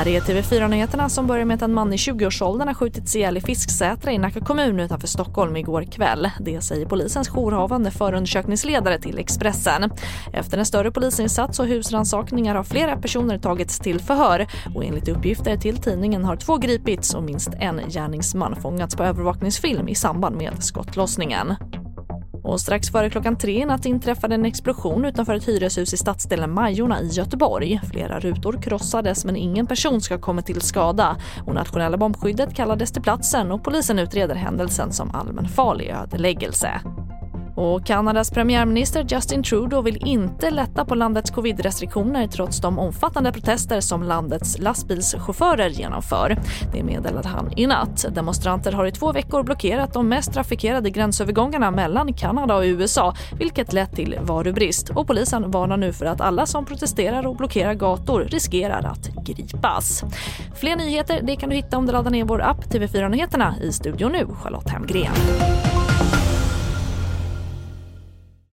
Här är TV4-nyheterna som börjar med att en man i 20-årsåldern har skjutits ihjäl i Fisksätra i Nacka kommun utanför Stockholm igår kväll. Det säger polisens jourhavande förundersökningsledare till Expressen. Efter en större polisinsats och husrannsakningar har flera personer tagits till förhör och enligt uppgifter till tidningen har två gripits och minst en gärningsman fångats på övervakningsfilm i samband med skottlossningen. Och strax före klockan tre i natt inträffade en explosion utanför ett hyreshus i stadsdelen Majorna i Göteborg. Flera rutor krossades men ingen person ska ha kommit till skada. Och nationella bombskyddet kallades till platsen och polisen utreder händelsen som allmänfarlig ödeläggelse. Och Kanadas premiärminister Justin Trudeau vill inte lätta på landets covid-restriktioner trots de omfattande protester som landets lastbilschaufförer genomför. Det meddelade han i natt. Demonstranter har i två veckor blockerat de mest trafikerade gränsövergångarna mellan Kanada och USA vilket lett till varubrist. Och polisen varnar nu för att alla som protesterar och blockerar gator riskerar att gripas. Fler nyheter det kan du hitta om du laddar ner vår app TV4 Nyheterna. I studion nu, Charlotte Hemgren.